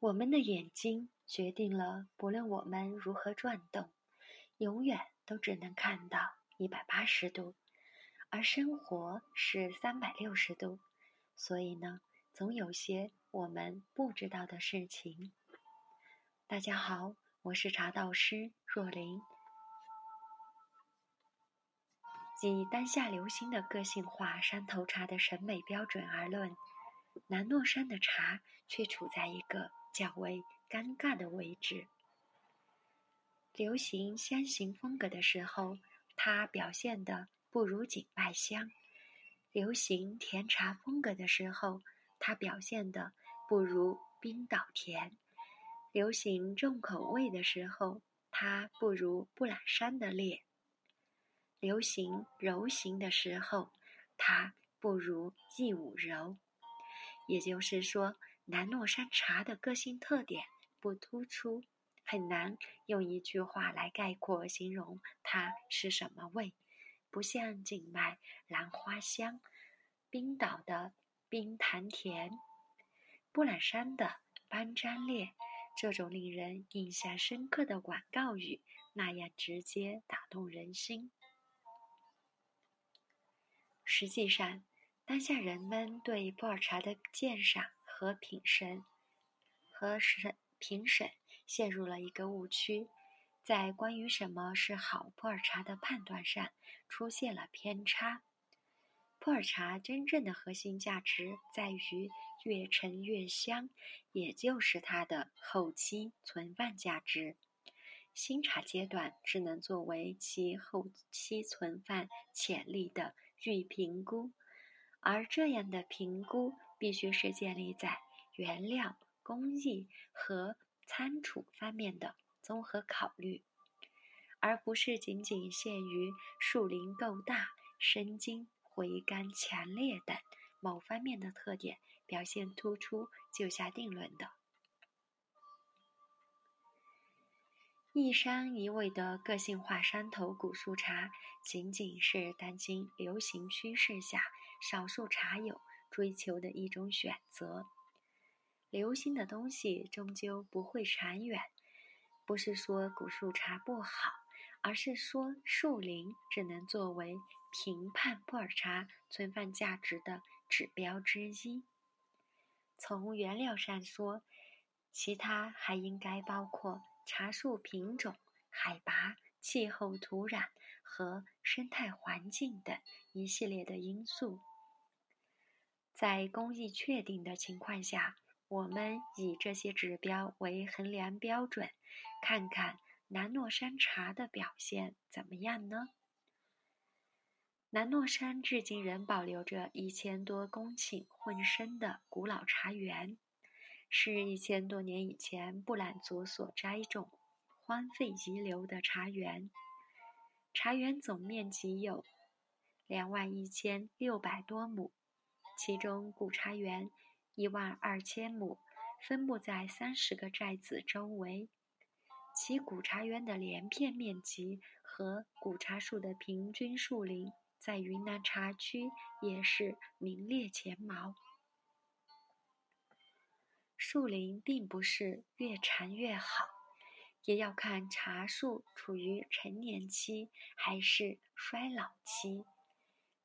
我们的眼睛决定了，不论我们如何转动，永远都只能看到一百八十度，而生活是三百六十度。所以呢，总有些我们不知道的事情。大家好，我是茶道师若琳。以当下流行的个性化山头茶的审美标准而论，南糯山的茶却处在一个。较为尴尬的位置。流行香型风格的时候，它表现的不如景迈香；流行甜茶风格的时候，它表现的不如冰岛甜；流行重口味的时候，它不如布朗山的烈；流行柔型的时候，它不如义武柔。也就是说。南糯山茶的个性特点不突出，很难用一句话来概括形容它是什么味。不像景迈兰花香、冰岛的冰糖甜、布朗山的班章烈这种令人印象深刻的广告语那样直接打动人心。实际上，当下人们对普洱茶的鉴赏。和品审和审评审陷入了一个误区，在关于什么是好普洱茶的判断上出现了偏差。普洱茶真正的核心价值在于越陈越香，也就是它的后期存放价值。新茶阶段只能作为其后期存放潜力的预评估，而这样的评估。必须是建立在原料、工艺和仓储方面的综合考虑，而不是仅仅限于树龄够大、生津回甘强烈等某方面的特点表现突出就下定论的。一山一味的个性化山头古树茶，仅仅是当今流行趋势下少数茶友。追求的一种选择，流行的东西终究不会长远。不是说古树茶不好，而是说树龄只能作为评判普洱茶存放价值的指标之一。从原料上说，其他还应该包括茶树品种、海拔、气候、土壤和生态环境等一系列的因素。在工艺确定的情况下，我们以这些指标为衡量标准，看看南糯山茶的表现怎么样呢？南糯山至今仍保留着一千多公顷混生的古老茶园，是一千多年以前布兰族所栽种、荒废遗留的茶园。茶园总面积有两万一千六百多亩。其中古茶园一万二千亩，分布在三十个寨子周围。其古茶园的连片面积和古茶树的平均树龄，在云南茶区也是名列前茅。树龄并不是越长越好，也要看茶树处于成年期还是衰老期。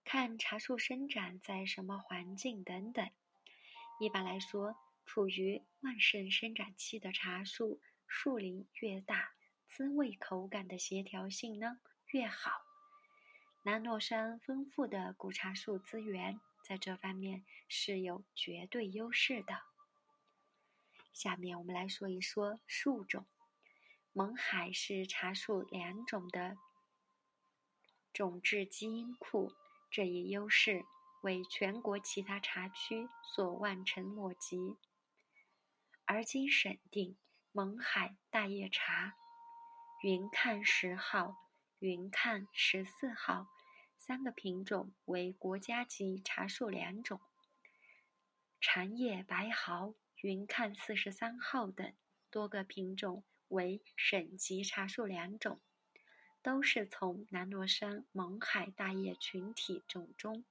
看茶树生长在什么环境等等。一般来说，处于旺盛生长期的茶树，树龄越大，滋味口感的协调性呢越好。南糯山丰富的古茶树资源，在这方面是有绝对优势的。下面我们来说一说树种。勐海是茶树两种的种质基因库。这一优势为全国其他茶区所望尘莫及。而今审定勐海大叶茶、云看十号、云看十四号三个品种为国家级茶树两种，长叶白毫、云看四十三号等多个品种为省级茶树两种。都是从南糯山勐海大叶群体种中，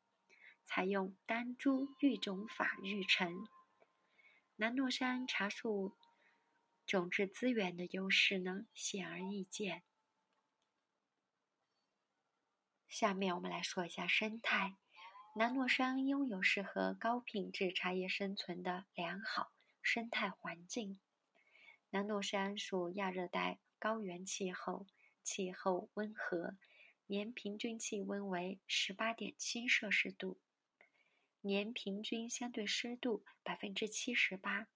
采用单株育种法育成。南糯山茶树种质资源的优势呢，显而易见。下面我们来说一下生态。南糯山拥有适合高品质茶叶生存的良好生态环境。南糯山属亚热带高原气候，气候温和，年平均气温为十八点七摄氏度，年平均相对湿度百分之七十八，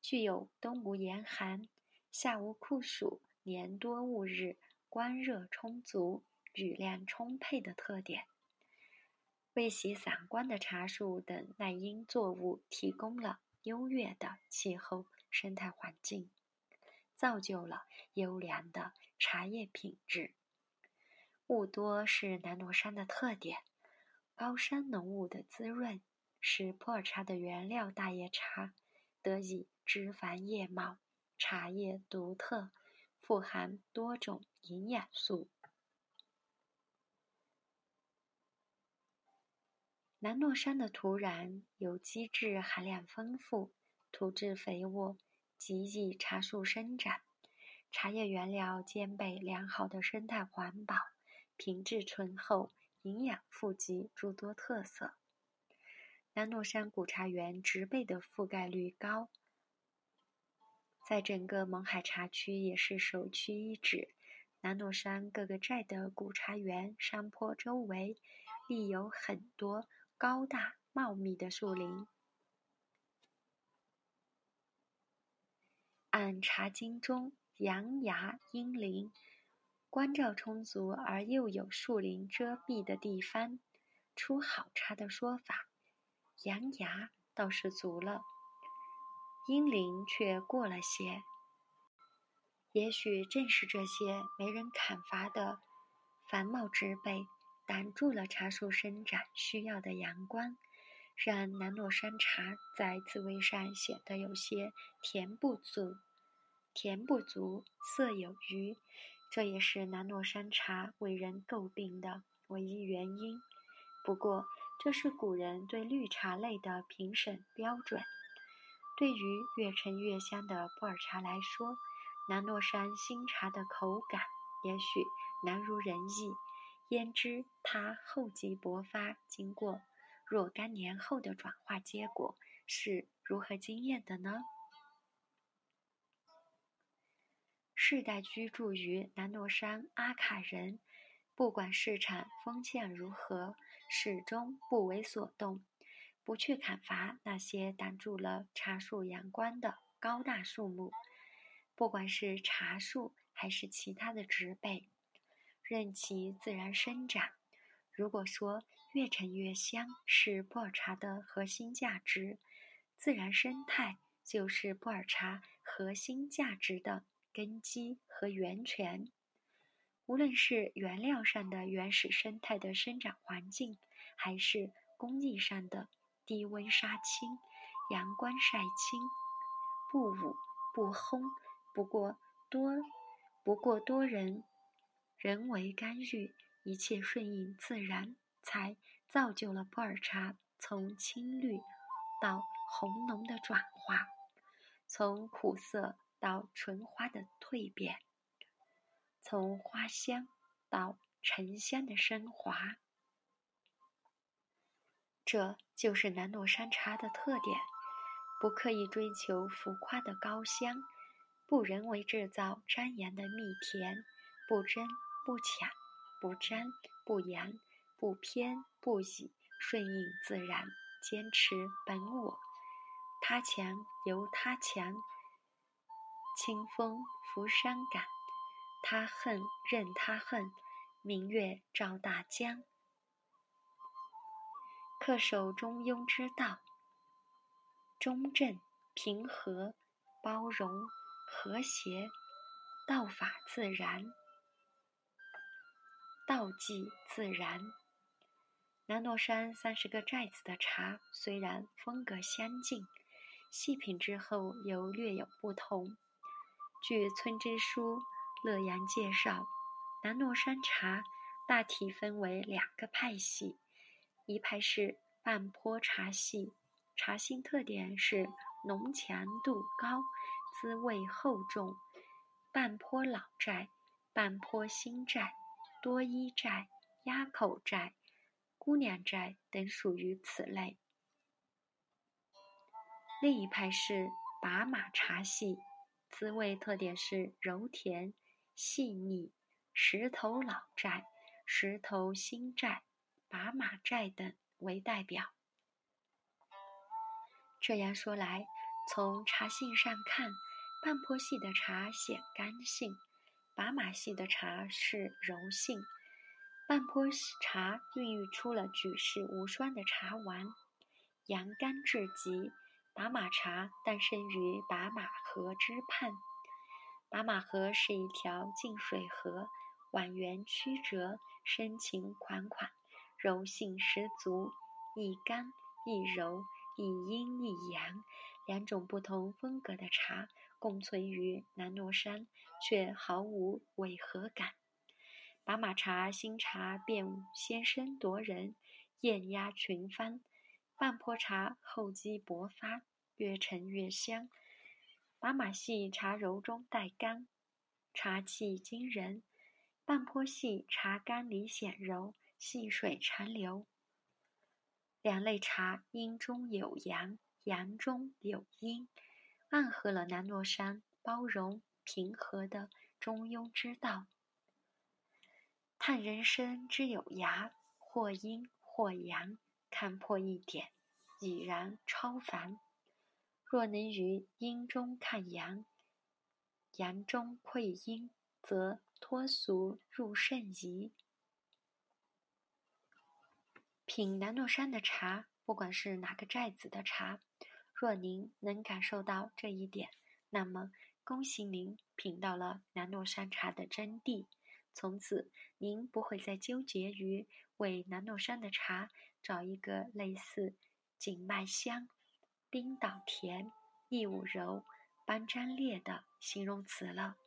具有冬无严寒、夏无酷暑、年多雾日、光热充足、雨量充沛的特点。为其散光的茶树等耐阴作物提供了优越的气候生态环境，造就了优良的茶叶品质。雾多是南糯山的特点，高山浓雾的滋润，使普洱茶的原料大叶茶得以枝繁叶茂，茶叶独特，富含多种营养素。南糯山的土壤有机质含量丰富，土质肥沃，极易茶树生长。茶叶原料兼备良好的生态环保、品质醇厚、营养富集诸多特色。南糯山古茶园植被的覆盖率高，在整个勐海茶区也是首屈一指。南糯山各个寨的古茶园山坡周围立有很多。高大茂密的树林，但茶经中“阳崖阴林，光照充足而又有树林遮蔽的地方出好茶”的说法，阳崖倒是足了，阴林却过了些。也许正是这些没人砍伐的繁茂植被。挡住了茶树生长需要的阳光，让南诺山茶在滋味上显得有些甜不足、甜不足、色有余。这也是南糯山茶为人诟病的唯一原因。不过，这是古人对绿茶类的评审标准。对于越陈越香的普洱茶来说，南糯山新茶的口感也许难如人意。焉知它厚积薄发，经过若干年后的转化结果是如何惊艳的呢？世代居住于南诺山阿卡人，不管市场风向如何，始终不为所动，不去砍伐那些挡住了茶树阳光的高大树木，不管是茶树还是其他的植被。任其自然生长。如果说越陈越香是普洱茶的核心价值，自然生态就是普洱茶核心价值的根基和源泉。无论是原料上的原始生态的生长环境，还是工艺上的低温杀青、阳光晒青、不捂不烘，不过多不过多人。人为干预，一切顺应自然，才造就了普洱茶从青绿到红浓的转化，从苦涩到纯花的蜕变，从花香到沉香的升华。这就是南糯山茶的特点：不刻意追求浮夸的高香，不人为制造粘盐的蜜甜，不争。不抢，不沾，不扬，不偏不倚，顺应自然，坚持本我。他强由他强，清风拂山岗；他恨任他恨，明月照大江。恪守中庸之道，中正、平和、包容、和谐，道法自然。道济自然。南糯山三十个寨子的茶虽然风格相近，细品之后又略有不同。据村支书乐阳介绍，南糯山茶大体分为两个派系，一派是半坡茶系，茶性特点是浓强度高，滋味厚重。半坡老寨、半坡新寨、多依寨、鸭口寨、姑娘寨等属于此类。另一派是把马茶系，滋味特点是柔甜、细腻。石头老寨、石头新寨、把马寨等为代表。这样说来，从茶性上看，半坡系的茶显干性，把马系的茶是柔性。半坡茶孕育出了举世无双的茶王，阳刚至极。把马茶诞生于把马河之畔，把马河是一条静水河。蜿蜒曲折，深情款款，柔性十足，一刚一柔，一阴一阳，两种不同风格的茶共存于南糯山，却毫无违和感。把马茶新茶便先声夺人，艳压群芳；半坡茶厚积薄发，越陈越香。把马系茶柔中带刚，茶气惊人。半坡系茶干里显柔，细水长流。两类茶阴中有阳，阳中有阴，暗合了南糯山包容平和的中庸之道。叹人生之有涯，或阴或阳，看破一点，已然超凡。若能于阴中看阳，阳中窥阴，则。脱俗入圣仪。品南糯山的茶，不管是哪个寨子的茶，若您能感受到这一点，那么恭喜您品到了南糯山茶的真谛。从此，您不会再纠结于为南糯山的茶找一个类似景脉香、冰岛甜、义乌柔、班章烈的形容词了。